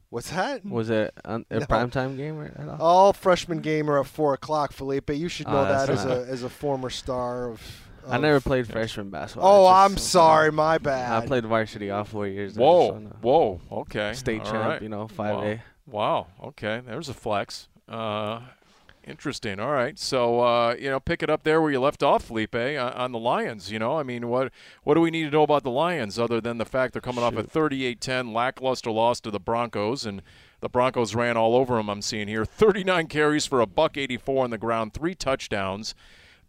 What's that? Was it on a No. prime time game or at all? All freshman game are at four o'clock, Felipe. You should know Oh, that as a as a former star of. I never played freshman basketball. Oh, I I'm just- sorry, my bad. I played varsity all four years. I just Whoa. wanna- Whoa. Okay. State All champ, right. you know, five A. Wow. wow. Okay. There's a flex. Uh, Interesting. All right. So, uh, you know, pick it up there where you left off, Felipe, on, on the Lions. You know, I mean, what what do we need to know about the Lions other than the fact they're coming off a 38-10 lackluster loss to the Broncos, and the Broncos ran all over them. I'm seeing here 39 carries for a buck 84 on the ground, three touchdowns.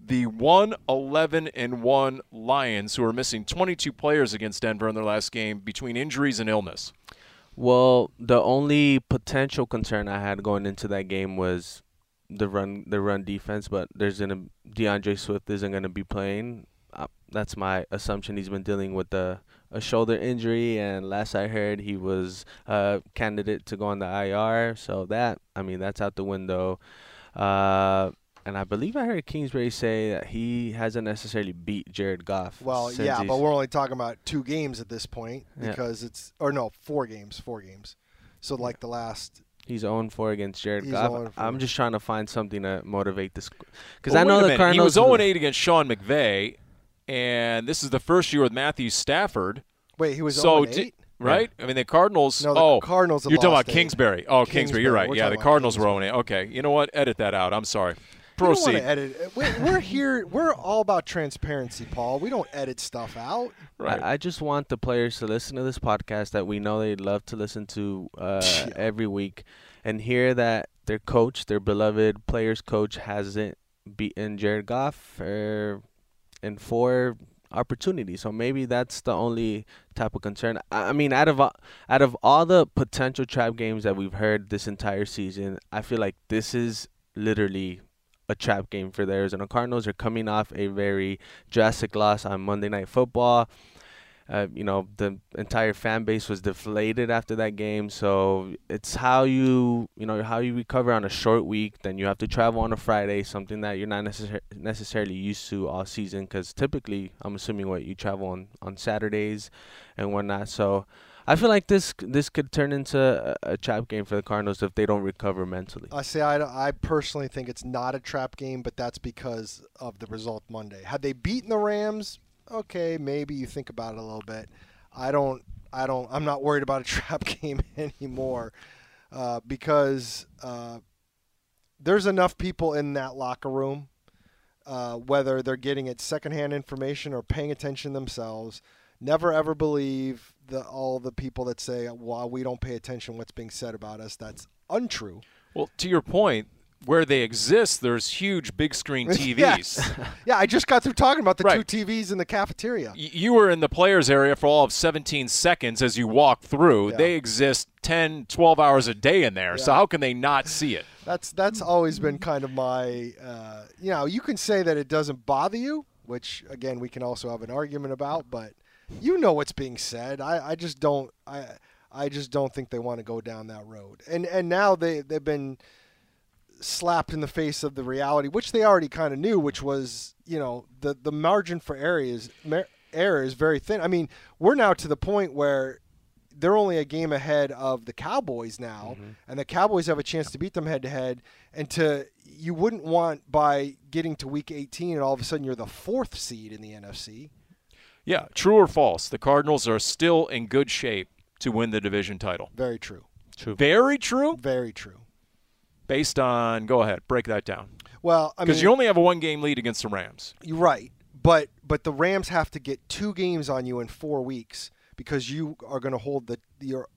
The 111 and 1 Lions, who are missing 22 players against Denver in their last game between injuries and illness. Well, the only potential concern I had going into that game was the run the run defense, but there's gonna D'Andre Swift isn't gonna be playing. Uh, that's my assumption. He's been dealing with a, a shoulder injury, and last I heard, he was a candidate to go on the IR. So that I mean, that's out the window. Uh, and I believe I heard Kingsbury say that he hasn't necessarily beat Jared Goff. Well, yeah, but we're only talking about two games at this point Yeah. because it's or no, four games, four games. So like the last He's 0 4 against Jared He's Goff. I'm just trying to find something to motivate this. Because Well, I know the. Cardinals. He was 0 8 against Sean McVay, and this is the first year with Matthew Stafford. wait, he was so, 0 di- eight. right? I mean, the Cardinals. No, the oh, Cardinals You're talking about eight. Kingsbury. Oh, Kingsbury. Kingsbury. You're right. We're Yeah, the about Cardinals were Kingsbury. 0 8. Okay. You know what? Edit that out. I'm sorry. We don't wanna Proceed. edit. it. We're, we're here. We're all about transparency, Paul. We don't edit stuff out. Right. I, I just want the players to listen to this podcast that we know they love to listen to uh, <laughs> every week and hear that their coach, their beloved players' coach, hasn't beaten Jared Goff er, in four opportunities. So maybe that's the only type of concern. I, I mean, out of all- out of all the potential trap games that we've heard this entire season, I feel like this is literally a trap game for theirs and the Arizona Cardinals. They're coming off a very drastic loss on Monday Night Football. Uh, you know, the entire fan base was deflated after that game. So it's how you, you know, how you recover on a short week. Then you have to travel on a Friday, something that you're not necessar- necessarily used to all season. Because typically, I'm assuming what you travel on on Saturdays and whatnot. So I feel like this this could turn into a, a trap game for the Cardinals if they don't recover mentally. I say I, I personally think it's not a trap game, but that's because of the result Monday. Had they beaten the Rams, okay, maybe you think about it a little bit. I don't. I don't. I'm not worried about a <laughs> trap game anymore uh, because uh, there's enough people in that locker room, uh, whether they're getting it secondhand information or paying attention themselves. Never ever believe the all the people that say, "Well, we don't pay attention what's being said about us." That's untrue. well, to your point, where they exist, there's huge big screen TVs. <laughs> Yes. <laughs> yeah, I just got through talking about the Right. two TVs in the cafeteria. Y- You were in the players area for all of 17 seconds as you walked through. Yeah. They exist 10, 12 hours a day in there. So how can they not see it? That's that's always been kind of my, uh, you know, you can say that it doesn't bother you, which again we can also have an argument about, but you know what's being said. I, I just don't I I just don't think they want to go down that road. And and now they they've been slapped in the face of the reality, which they already kind of knew, which was you know the the margin for error is mer- error is very thin. I mean, we're now to the point where they're only a game ahead of the Cowboys now, mm-hmm. and the Cowboys have a chance to beat them head to head. And to you wouldn't want by getting to Week 18 and all of a sudden you're the fourth seed in the NFC. Yeah, true or false? The Cardinals are still in good shape to win the division title. Very true. True. Very true. Very true. Based on, go ahead, break that down. Well, I mean, Because you only have a one game lead against the Rams. You're right, but but the Rams have to get two games on you in four weeks because you are going to hold the your.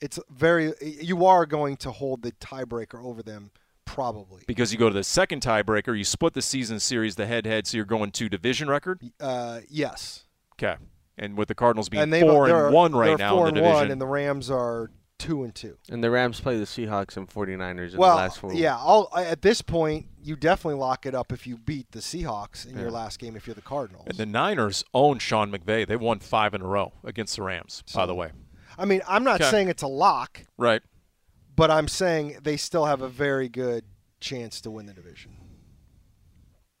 It's very you are going to hold the tiebreaker over them probably. Because you go to the second tiebreaker, you split the season series, the head head, so you're going to division record. Uh, yes, Okay. And with the Cardinals being and they four they're, and one right now four in the and one, division. and the Rams are two and two. And the Rams play the Seahawks and 49ers in well, the last four. yeah, I'll, at this point, you definitely lock it up if you beat the Seahawks in Yeah. your last game if you're the Cardinals. and the Niners own Sean McVay. They won five in a row against the Rams, by the way. I mean, I'm not Okay. saying it's a lock, Right. But I'm saying they still have a very good chance to win the division.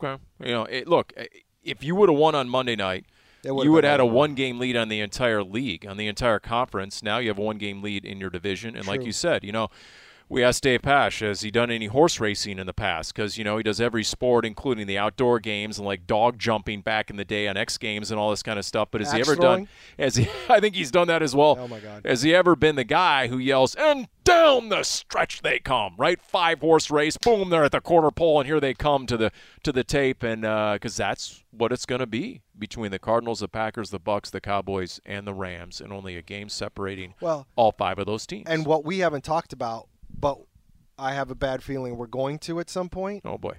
Okay. You know, it, look, eh, if you would have won on Monday night, you would have had a one game lead on the entire league, on the entire conference. Now you have a one game lead in your division. And like you said, you know, we asked Dave Pasch, has he done any horse racing in the past? Because, you know, he does every sport, including the outdoor games and like dog jumping back in the day on X Games and all this kind of stuff. But has Axe he ever throwing? done, has he, <laughs> I think he's done that as well. Oh, my God. Has he ever been the guy who yells, and down the stretch they come, right? Five horse race, boom, they're at the quarter pole, and here they come to the to the tape, and uh, because that's what it's going to be between the Cardinals, the Packers, the Bucks, the Cowboys, and the Rams, and only a game separating Well, all five of those teams. and what we haven't talked about, but I have a bad feeling we're going to at some point. oh boy,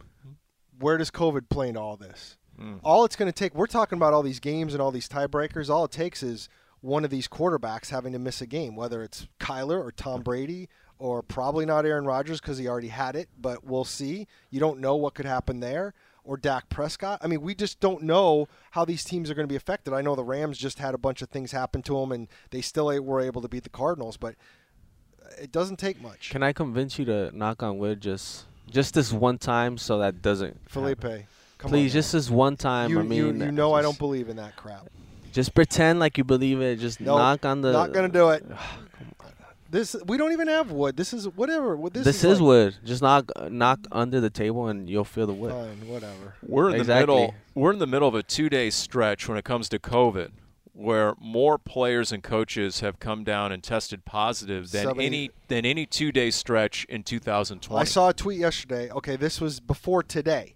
Where does COVID play into all this? Hmm. All it's going to take, we're talking about all these games and all these tiebreakers. All it takes is one of these quarterbacks having to miss a game, whether it's Kyler or Tom Brady or probably not Aaron Rodgers because he already had it, but we'll see. You don't know what could happen there. Or Dak Prescott. I mean, we just don't know how these teams are going to be affected. I know the Rams just had a bunch of things happen to them, and they still were able to beat the Cardinals, but it doesn't take much. Can I convince you to knock on wood just just this one time so that doesn't Felipe, happen? come Please, on, just this one time. you, I mean, you, you know I don't believe in that crap. Just pretend like you believe it. Just No, knock on the. Not gonna do it. <sighs> This we don't even have wood. This is whatever. What this, This, is, is like- wood. Just knock knock under the table and you'll feel the wood. Fine, whatever. we're in the middle. We're in the middle of a two-day stretch when it comes to COVID, where more players and coaches have come down and tested positive than 70 any than any two-day stretch in 2020. I saw a tweet yesterday. Okay, this was before today.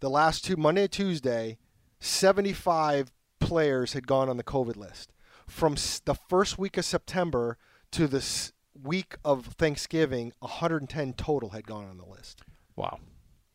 The last two Monday, Tuesday, seventy-five players had gone on the COVID list. From the first week of September to the week of Thanksgiving, 110 total had gone on the list. Wow.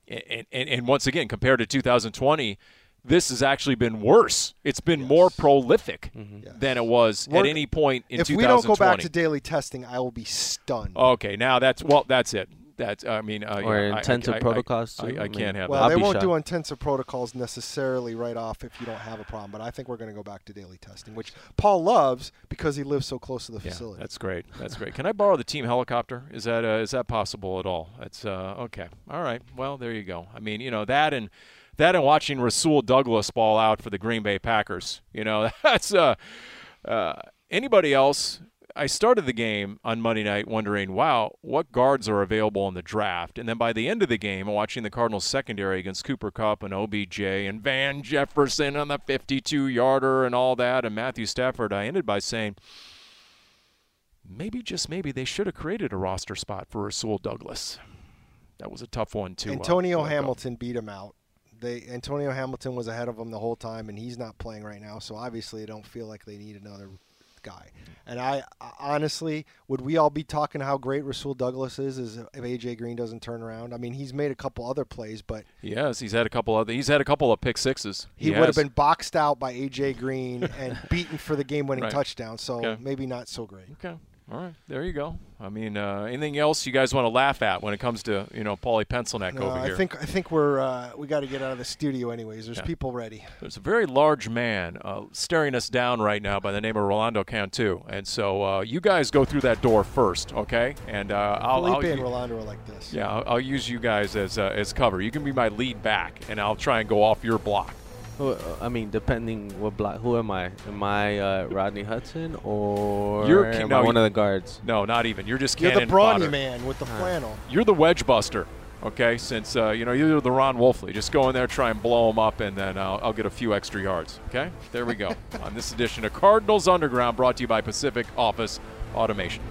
And, and, and once again, compared to 2020, this has actually been worse. It's been more prolific Yes. than it was at We're- any point in if 2020. we don't go back to daily testing, I will be stunned. okay, now that's well, that's it. That's I mean, uh, Or yeah, intensive I, I, protocols, I, too. I, I can't mean- have Well, that. they I'll be won't do intensive protocols necessarily right off if you don't have a problem, but I think we're going to go back to daily testing, which Paul loves because he lives so close to the Yeah, facility. that's great. That's great. Can I borrow the team helicopter? Is that uh, is that possible at all? That's uh, okay. All right. Well, there you go. I mean, you know that and that and watching Rasul Douglas ball out for the Green Bay Packers. You know, <laughs> that's uh, uh, anybody else. I started the game on Monday night wondering, wow, what guards are available in the draft? And then by the end of the game, watching the Cardinals secondary against Cooper Kupp and OBJ and Van Jefferson on the 52 yarder and all that, and Matthew Stafford, I ended by saying, maybe just maybe they should have created a roster spot for Rasul Douglas. That was a tough one too. Antonio Hamilton beat him out. They Antonio Hamilton was ahead of him the whole time, and he's not playing right now. So obviously, they don't feel like they need another guy. And I, I honestly, would we all be talking how great Rasul Douglas is, is if AJ Green doesn't turn around? I mean, he's made a couple other plays, but Yes, he's had a couple of he's had a couple of pick sixes. he, would have been boxed out by AJ Green and <laughs> beaten for the game-winning Right. touchdown. So Okay. maybe not so great. Okay. All right. There you go. I mean, uh, anything else you guys want to laugh at when it comes to you know Paulie Pencilneck No, over I here? think I think we're uh, we got to get out of the studio anyways. There's Yeah. people ready. There's a very large man uh, staring us down right now by the name of Rolando Cantu, and so uh, you guys go through that door first, okay? And uh, I'll, Felipe I'll and Rolando are like this. yeah, I'll, I'll use you guys as uh, as cover. You can be my lead back, and I'll try and go off your block. Who- I mean, depending what block. Who am I? Am I uh, Rodney Hudson or You're- am no, I one of the guards? No, not even. You're just You're the cannon brawny fodder. man with the flannel. You're the wedge buster. Okay, since uh, you know you're the Ron Wolfley, just go in there, try and blow them up, and then I'll, I'll get a few extra yards. Okay, there we go. <laughs> On this edition of Cardinals Underground, brought to you by Pacific Office Automation.